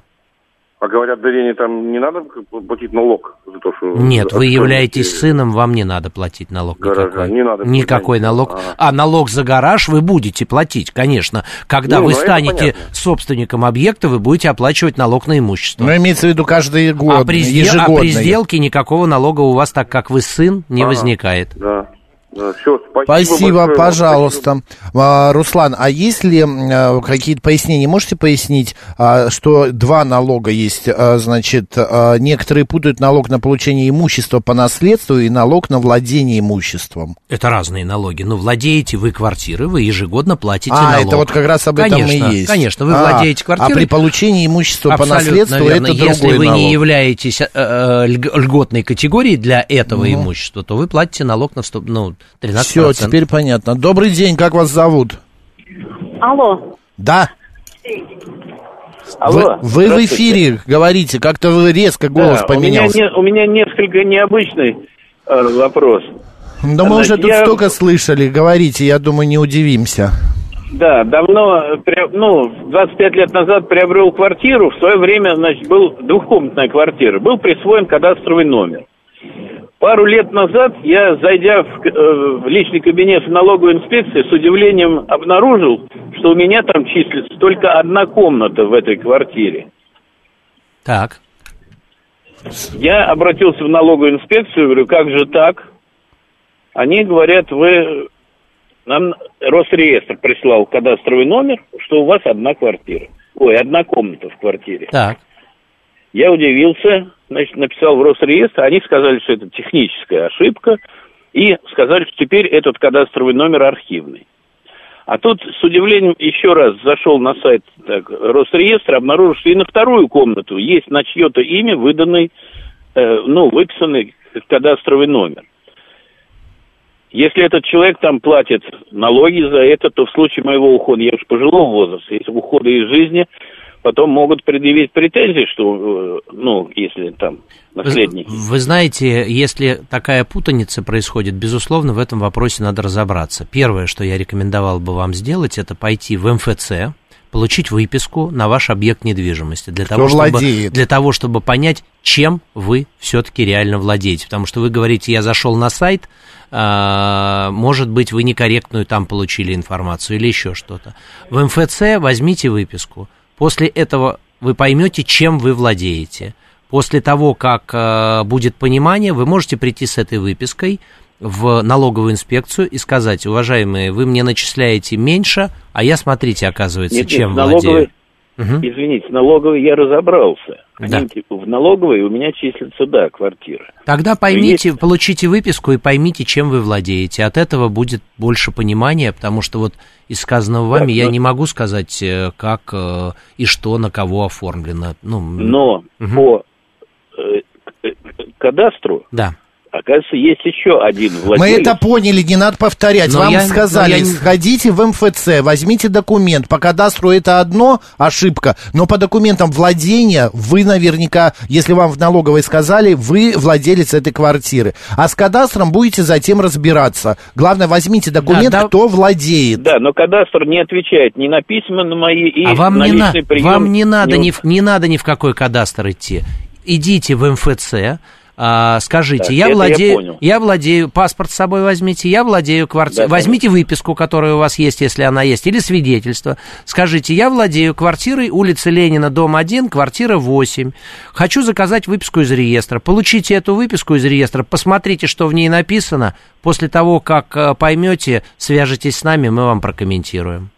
А говорят, дарение там не надо платить налог за то, что... Нет, вы являетесь сыном, вам не надо платить налог гаража. никакой. Не надо Никакой налог. А. А налог за гараж вы будете платить, конечно. Когда Ну, вы станете собственником объекта, вы будете оплачивать налог на имущество. Ну, имеется в виду каждый год, а, при, сде- а ежегодно. при сделке никакого налога у вас, так как вы сын, не Ага. возникает. Да, все, спасибо Спасибо, большое пожалуйста. А, Руслан, а есть ли а, какие-то пояснения? Можете пояснить, а, что два налога есть? А, Значит, а, некоторые путают налог на получение имущества по наследству и налог на владение имуществом. Это разные налоги. Ну, владеете вы квартирой, вы ежегодно платите а, налог. это вот как раз об этом конечно, и есть. Конечно, вы А, владеете квартирой. А при получении имущества по наследству верно. это другой Если вы налог. не являетесь э, э, льг- льготной категорией для этого Мгм. имущества, то вы платите налог на вступ, ну, 13%. Все, теперь понятно. Добрый день, как вас зовут? Алло. Да. Алло. Вы, вы в эфире говорите, как-то вы резко голос Да, у меня, поменялся. не- у меня несколько необычный э, вопрос. Да мы уже тут я- столько слышали, говорите, я думаю, не удивимся. Да, давно, ну, 25 лет назад приобрел квартиру, в свое время, значит, был двухкомнатная квартира, был присвоен кадастровый номер. Пару лет назад я, зайдя в, э, в личный кабинет налоговой инспекции, с удивлением обнаружил, что у меня там числится только одна комната в этой квартире. Так. Я обратился в налоговую инспекцию, говорю, как же так? Они говорят, вы... Нам Росреестр прислал кадастровый номер, что у вас одна квартира. Ой, одна комната в квартире. Так. Я удивился, значит, написал в Росреестр, они сказали, что это техническая ошибка, и сказали, что теперь этот кадастровый номер архивный. А тут с удивлением еще раз зашел на сайт так, Росреестра, обнаружил, что и на вторую комнату есть на чье-то имя выданный, э, ну, выписанный кадастровый номер. Если этот человек там платит налоги за это, то в случае моего ухода, я уж пожилого возраста, если ухода из жизни, потом могут предъявить претензии, что, э, ну, если там наследники. Вы, знаете, если такая путаница происходит, безусловно, в этом вопросе надо разобраться. Первое, что я рекомендовал бы вам сделать, это пойти в МФЦ, получить выписку на ваш объект недвижимости для Кто того, чтобы, владеет? для того, чтобы понять, чем вы все-таки реально владеете. Потому что вы говорите, я зашел на сайт, а, может быть, вы некорректную там получили информацию или еще что-то. В МФЦ возьмите выписку. После этого вы поймете, чем вы владеете. После того, как э, будет понимание, вы можете прийти с этой выпиской в налоговую инспекцию и сказать, уважаемые, вы мне начисляете меньше, а я, смотрите, оказывается, Нет, нет, чем налоговой- владею. Мгм. Извините, в налоговой я разобрался. Да. Они, типа, в налоговой у меня числится, да, квартира. Тогда поймите, получите выписку и поймите, чем вы владеете. От этого будет больше понимания, потому что вот из сказанного вами я но- не могу сказать, э, как э, и что на кого оформлено. Ну, Но Мгм. по э, к- э, кадастру, да. Оказывается, есть еще один владелец. Мы это поняли, не надо повторять. Но Вам я- сказали, я сходите в МФЦ, возьмите документ. По кадастру это одно, ошибка, но по документам владения вы наверняка, если вам в налоговой сказали, вы владелец этой квартиры. А с кадастром будете затем разбираться. Главное, возьмите документ, да. кто владеет. Да, но кадастр не отвечает ни на письма на мои и а вам на не, на- прием. вам не надо не ни, в- не надо ни в какой кадастр идти. Идите в МФЦ, а, скажите, Так, я это я владею, понял. владею, паспорт с собой возьмите, я владею квартирой, Да, возьмите выписку, которая у вас есть, если она есть, или свидетельство. Скажите, я владею квартирой, улица Ленина, дом 1, квартира 8. Хочу заказать выписку из реестра. Получите эту выписку из реестра, посмотрите, что в ней написано. После того, как э, поймете, свяжитесь с нами, мы вам прокомментируем.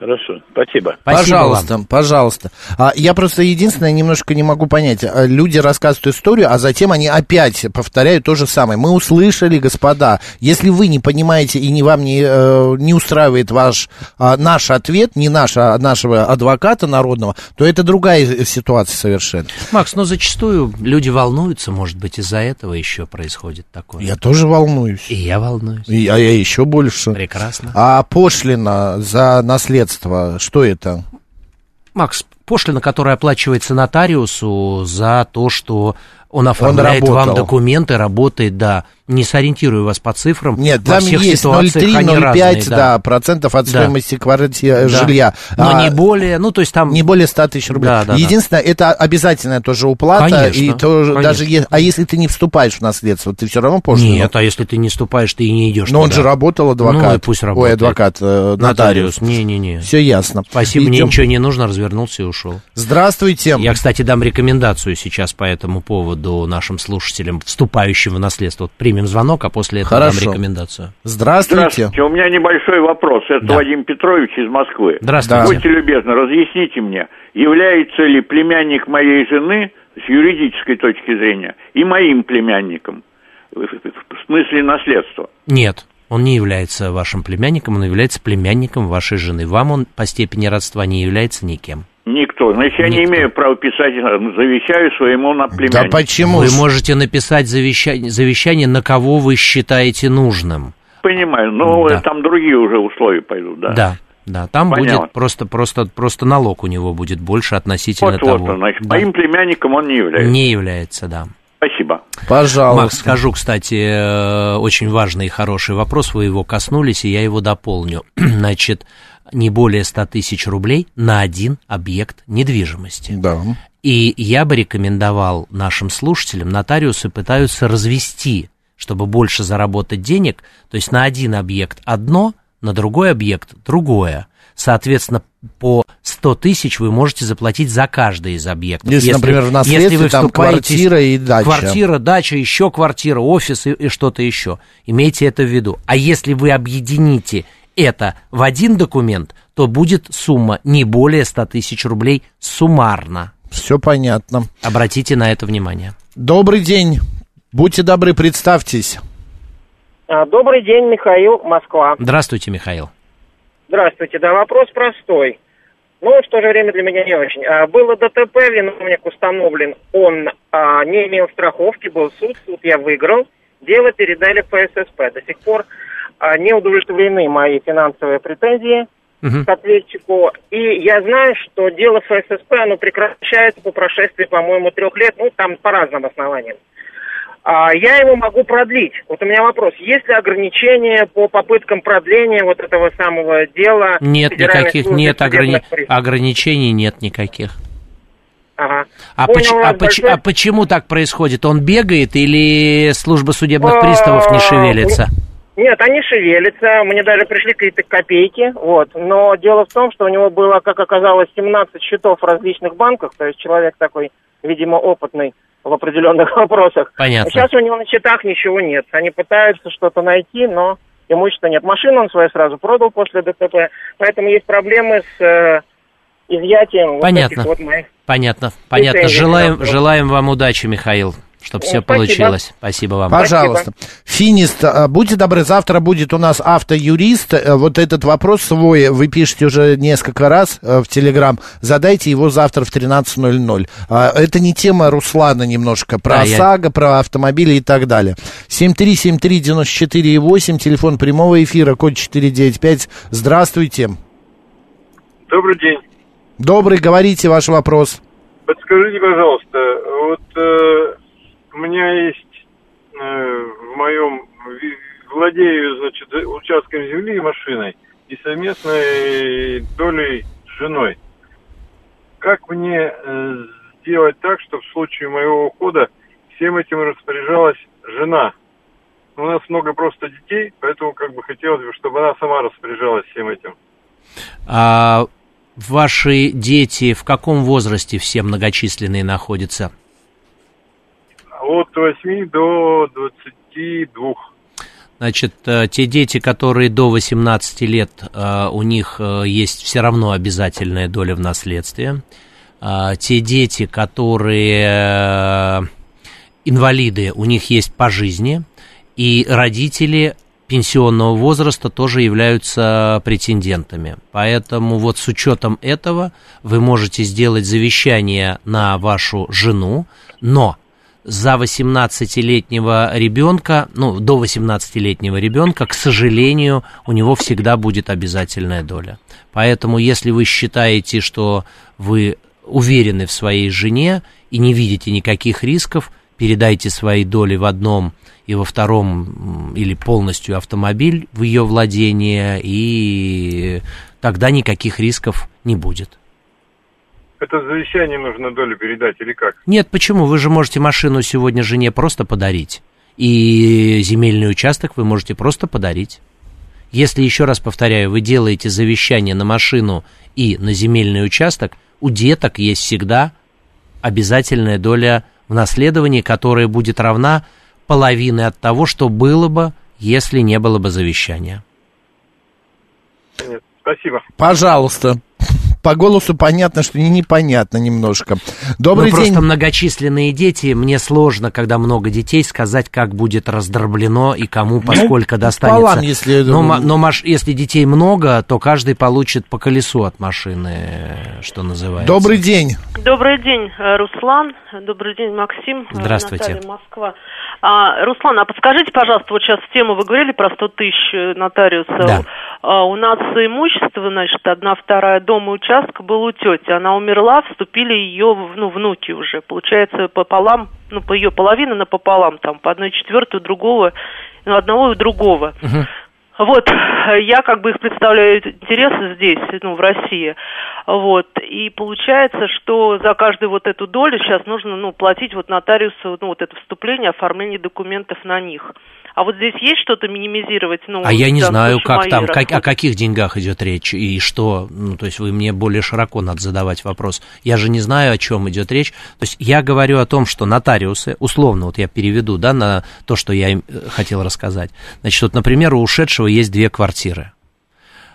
Хорошо, спасибо. Спасибо пожалуйста, пожалуйста. А, я просто единственное немножко не могу понять. А, Люди рассказывают историю, а затем они опять повторяют то же самое. Мы услышали, господа, если вы не понимаете и не вам не, э, не устраивает ваш, а, наш ответ, не наш, а нашего адвоката народного, то это другая ситуация совершенно. Макс, но зачастую люди волнуются, может быть, из-за этого еще происходит такое. Я тоже волнуюсь. И я волнуюсь. И- а я еще больше. Прекрасно. А пошлина за наследство, что это? Макс, пошлина, которая оплачивается нотариусу за то, что он оформляет вам работал. документы, работает, да. Не сориентирую вас по цифрам. Нет, там всех есть ситуациях 0,3, они 0,5, разные, да. процентов от Да. стоимости квартиры, Да. жилья. Но А, не более, ну, то есть там... Не более 100 тысяч рублей. Да, да, да. Единственное, это обязательная тоже уплата. Конечно, и тоже, конечно. даже а если ты не вступаешь в наследство, ты все равно пошлину? Нет, а если ты не ступаешь, ты и не идешь Но он туда. же работал адвокат. Ну, и пусть Ой, работает. адвокат, э, нотариус. Не-не-не. Все ясно. Спасибо, мне Идем. ничего не нужно, развернулся и ушел. Здравствуйте. Я, кстати, дам рекомендацию сейчас по этому поводу нашим слушателям, вступающим в наследство. Вот примем звонок, а после этого Хорошо. дам рекомендацию. Здравствуйте. У меня небольшой вопрос. Это Да. Вадим Петрович из Москвы. Здравствуйте. Будьте любезны, разъясните мне, является ли племянник моей жены с юридической точки зрения и моим племянником в в смысле наследства? Нет, он не является вашим племянником, он является племянником вашей жены. Вам он по степени родства не является никем. Никто. Значит, я не Никто. имею права писать, э, завещаю своему на племяннику. Вы можете написать завещание, завещание, на кого вы считаете нужным. Понимаю, но Да. там другие уже условия пойдут, да. Да, да, там Понятно. будет просто, просто, просто налог у него будет больше относительно Вот, того. вот, он, значит, Да. моим племянником он не является. Не является, да. Спасибо. Пожалуйста. Макс, скажу, кстати, э, очень важный и хороший вопрос, вы его коснулись, и я его дополню. Значит, не более 100 тысяч рублей на один объект недвижимости. Да. И я бы рекомендовал нашим слушателям, нотариусы пытаются развести, чтобы больше заработать денег, то есть на один объект одно, на другой объект другое. Соответственно, по 100 тысяч вы можете заплатить за каждый из объектов. Если, например, в наследстве если вы там квартира и дача. Квартира, дача, еще квартира, офис и, и что-то еще. Имейте это в виду. А если вы объедините это в один документ, то будет сумма не более 100 тысяч рублей суммарно. Все понятно. Обратите на это внимание. Добрый день. Будьте добры, представьтесь. А, Добрый день, Михаил, Москва. Здравствуйте, Михаил. Здравствуйте. Да, вопрос простой. Но в то же время для меня не очень. А, было ДТП, виновник установлен, он а, не имел страховки, был суд, суд я выиграл. Дело передали в ФССП. До сих пор не удовлетворены мои финансовые претензии к ответчику. И я знаю, что дело ФССП, оно прекращается по прошествии, по-моему, трех лет, ну, там по разным основаниям. А, я его могу продлить. Вот у меня вопрос. Есть ли ограничения по попыткам продления вот этого самого дела? Нет никаких, нет ограни- ограничений, нет никаких. Ага. А, Понял поч- а поч- а почему так происходит? Он бегает или служба судебных А, приставов не шевелится? Нет, они шевелятся, мне даже пришли какие-то копейки, вот. Но дело в том, что у него было, как оказалось, 17 счетов в различных банках, то есть человек такой, видимо, опытный в определенных вопросах. Понятно. А сейчас у него на счетах ничего нет. Они пытаются что-то найти, но имущества нет. Машину он свою сразу продал после ДТП, поэтому есть проблемы с э, изъятием вот Понятно. этих вот моих. Понятно, понятно. Желаем, желаем вам удачи, Михаил, чтобы Ну, все спасибо. получилось. Спасибо вам. Пожалуйста. Финист, а, будьте добры, завтра будет у нас автоюрист. Э, Вот этот вопрос свой вы пишете уже несколько раз э, в Телеграм. Задайте его завтра в 13.00. А, Это не тема Руслана немножко, про Да, я- ОСАГО, про автомобили и так далее. 7373948, телефон прямого эфира, код 495. Здравствуйте. Добрый день. Добрый, говорите ваш вопрос. Подскажите, пожалуйста, вот э, у меня есть э, в моем владею, значит, участком земли и машиной и совместной долей с женой. Как мне э, сделать так, чтобы в случае моего ухода всем этим распоряжалась жена? У нас много просто детей, поэтому как бы хотелось бы, чтобы она сама распоряжалась всем этим. А ваши дети в каком возрасте все многочисленные находятся? От 8 до 22. Значит, э, те дети, которые до 18 лет, э, у них э, есть все равно обязательная доля в наследстве. Те дети, которые инвалиды, у них есть по жизни. И родители пенсионного возраста тоже являются претендентами. Поэтому вот с учетом этого вы можете сделать завещание на вашу жену, но за 18-летнего ребенка, ну, до 18-летнего ребенка, к сожалению, у него всегда будет обязательная доля. Поэтому, если вы считаете, что вы уверены в своей жене и не видите никаких рисков, передайте свои доли в одном и во втором или полностью автомобиль в ее владение, и тогда никаких рисков не будет. Это завещание нужно долю передать или как? Нет, почему? Вы же можете машину сегодня жене просто подарить. И земельный участок вы можете просто подарить. Если, еще раз повторяю, вы делаете завещание на машину и на земельный участок, у деток есть всегда обязательная доля в наследовании, которая будет равна половине от того, что было бы, если не было бы завещания. Нет, спасибо. Пожалуйста. По голосу понятно, что не непонятно немножко. Добрый ну, день. просто многочисленные дети, мне сложно, когда много детей, сказать, как будет раздроблено и кому поскольку достанется. пополам, если- Но, но маш- если детей много, то каждый получит по колесу от машины, что называется. Добрый день. Добрый день, э, Руслан. Добрый день, Максим. Э, Здравствуйте. Наталья, Москва. А, Руслан, а подскажите, пожалуйста, вот сейчас тему вы говорили про 100 тысяч э, нотариуса. Да. А, у нас имущество, значит, одна вторая дома участка был у тети. Она умерла, вступили ее, ну, внуки уже. Получается, пополам, ну, по ее половина напополам, там, по одной четвертой другого, ну, одного и у другого. Вот, я как бы их представляю интересы здесь, ну, в России. Вот, и получается, что за каждую вот эту долю сейчас нужно, ну, платить вот нотариусу, ну, вот это вступление, оформление документов на них. А вот здесь есть что-то минимизировать? Ну, А я не знаю, как там, как- о каких деньгах идет речь и что. Ну, то есть вы мне более широко надо задавать вопрос. Я же не знаю, о чем идет речь. То есть я говорю о том, что нотариусы, условно, вот я переведу, да, на то, что я им э, хотел рассказать. Значит, вот, например, у ушедшего есть две квартиры.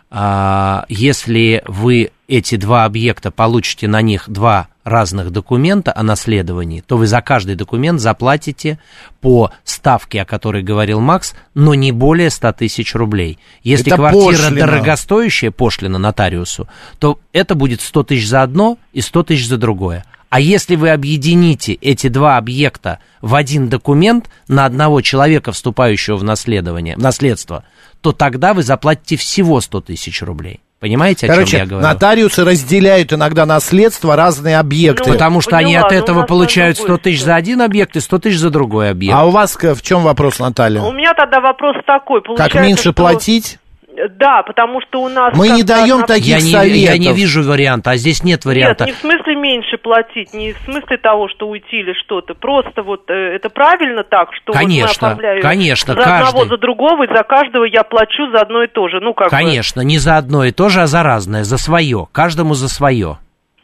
А, если вы эти два объекта получите на них два разных документа о наследовании, то вы за каждый документ заплатите по ставке, о которой говорил Макс, но не более 100 тысяч рублей. Если Это квартира пошлина. дорогостоящая, пошлина нотариусу, то это будет 100 тысяч за одно и 100 тысяч за другое. А если вы объедините эти два объекта в один документ на одного человека, вступающего в наследование, в наследство, то тогда вы заплатите всего 100 тысяч рублей. Понимаете, о Короче, чем я говорю? нотариусы разделяют иногда наследство разные объекты. Потому что они от этого получают 100 тысяч за один объект и 100 тысяч за другой объект. А у вас в чем вопрос, Наталья? У меня тогда вопрос такой. Как меньше что- платить? Да, потому что у нас... Мы не даем одна- таких я не, советов. я не вижу варианта, а здесь нет варианта. Нет, не в смысле меньше платить, не в смысле того, что уйти или что-то. Просто вот э, это правильно так, что вот мы Конечно, оформляем конечно, за одного, каждый. за другого, и за каждого я плачу за одно и то же. Ну, как бы, Конечно, не за одно и то же, а за разное, за свое. Каждому за свое.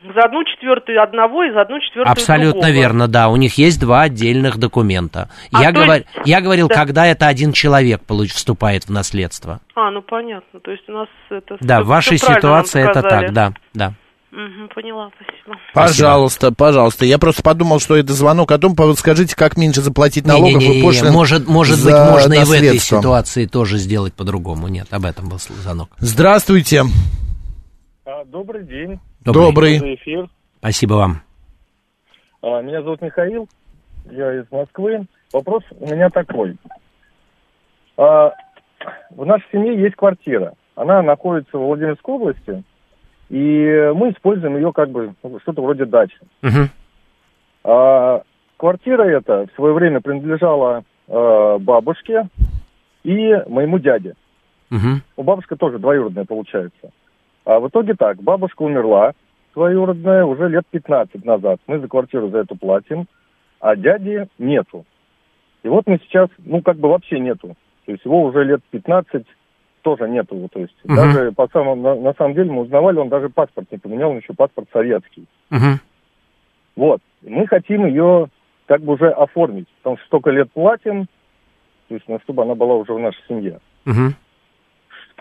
За одну четвертую одного и за одну четвертую Абсолютно другого. верно, да. У них есть два отдельных документа. А, я, говор- есть- я говорил, да. когда это один человек получ- вступает в наследство. А, ну понятно. То есть у нас это... Да, в вашей ситуации это так, да, да. Мгм, поняла, спасибо. Пожалуйста, пожалуйста. Я просто подумал, что это звонок о том, скажите, как меньше заплатить налогов Не-не-не, и пошлин может, может быть, за можно и в этой наследство. ситуации тоже сделать по-другому. Нет, об этом был звонок. Здравствуйте. А, Добрый день. Добрый. За эфир. Спасибо вам. А, Меня зовут Михаил, я из Москвы. Вопрос у меня такой. А, В нашей семье есть квартира. Она находится в Владимирской области, и мы используем ее как бы ну, что-то вроде дачи. А, Квартира эта в свое время принадлежала бабушке и моему дяде. Мгм. У бабушка тоже двоюродная получается. А в итоге так, бабушка умерла, двоюродная, уже лет 15 назад. Мы за квартиру за эту платим, а дяди нету. И вот мы сейчас, ну, как бы вообще нету. То есть его уже лет 15 тоже нету. То есть Мгм. даже по самому, на, на самом деле мы узнавали, он даже паспорт не поменял, он еще паспорт советский. Мгм. Вот. И мы хотим ее как бы уже оформить, потому что столько лет платим, то есть, ну, чтобы она была уже в нашей семье. Мгм.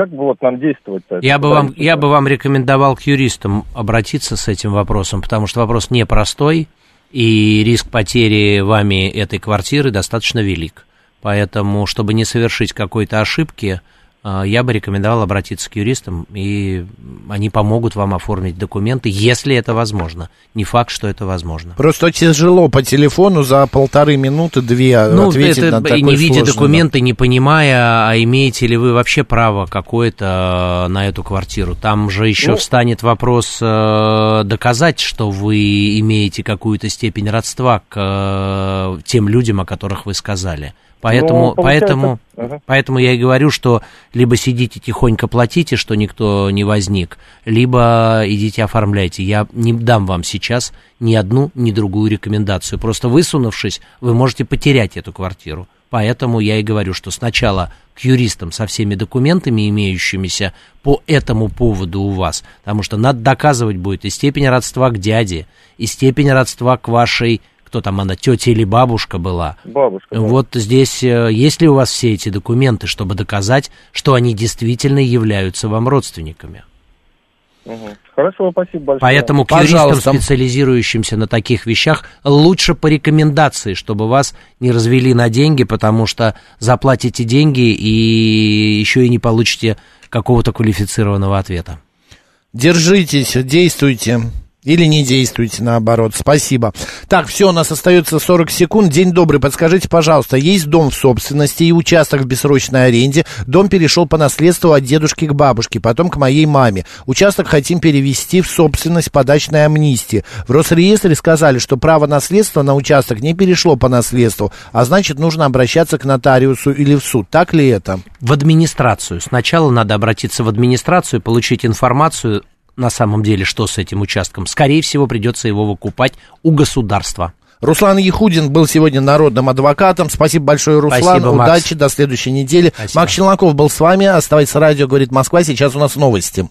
Как бы вот нам действовать-то? Я бы, вам, я бы вам рекомендовал к юристам обратиться с этим вопросом, потому что вопрос непростой, и риск потери вами этой квартиры достаточно велик. Поэтому, чтобы не совершить какой-то ошибки, я бы рекомендовал обратиться к юристам, и они помогут вам оформить документы, если это возможно. Не факт, что это возможно. Просто тяжело по телефону за полторы минуты, две Ну, ответить это на такой не видя сложный документы, не понимая, а имеете ли вы вообще право какое-то на эту квартиру. Там же еще Ну. встанет вопрос э, доказать, что вы имеете какую-то степень родства к э, тем людям, о которых вы сказали. Поэтому, Ну, получается- поэтому, Ага. поэтому я и говорю, что либо сидите тихонько платите, что никто не возник, либо идите оформляйте. Я не дам вам сейчас ни одну, ни другую рекомендацию. Просто высунувшись, вы можете потерять эту квартиру. Поэтому я и говорю, что сначала к юристам со всеми документами, имеющимися по этому поводу у вас, потому что надо доказывать будет и степень родства к дяде, и степень родства к вашей, кто там она, тетя или бабушка была. Бабушка. да. Вот здесь э, есть ли у вас все эти документы, чтобы доказать, что они действительно являются вам родственниками? Мгм. Хорошо, спасибо большое. Поэтому к юристам, специализирующимся на таких вещах, лучше по рекомендации, чтобы вас не развели на деньги, потому что заплатите деньги и еще и не получите какого-то квалифицированного ответа. Держитесь, действуйте. Или не действуйте, наоборот. Спасибо. Так, все, у нас остается 40 секунд. День добрый, подскажите, пожалуйста, есть дом в собственности и участок в бессрочной аренде. Дом перешел по наследству от дедушки к бабушке, потом к моей маме. Участок хотим перевести в собственность по дачной амнистии. В Росреестре сказали, что право наследства на участок не перешло по наследству, а значит, нужно обращаться к нотариусу или в суд. Так ли это? В администрацию. Сначала надо обратиться в администрацию, получить информацию на самом деле, что с этим участком. Скорее всего, придется его выкупать у государства. Руслан Яхудин был сегодня народным адвокатом. Спасибо большое, Руслан. Спасибо, Макс. Удачи, до следующей недели. Спасибо. Макс Челноков был с вами. Оставайтесь радио, говорит Москва. Сейчас у нас новости.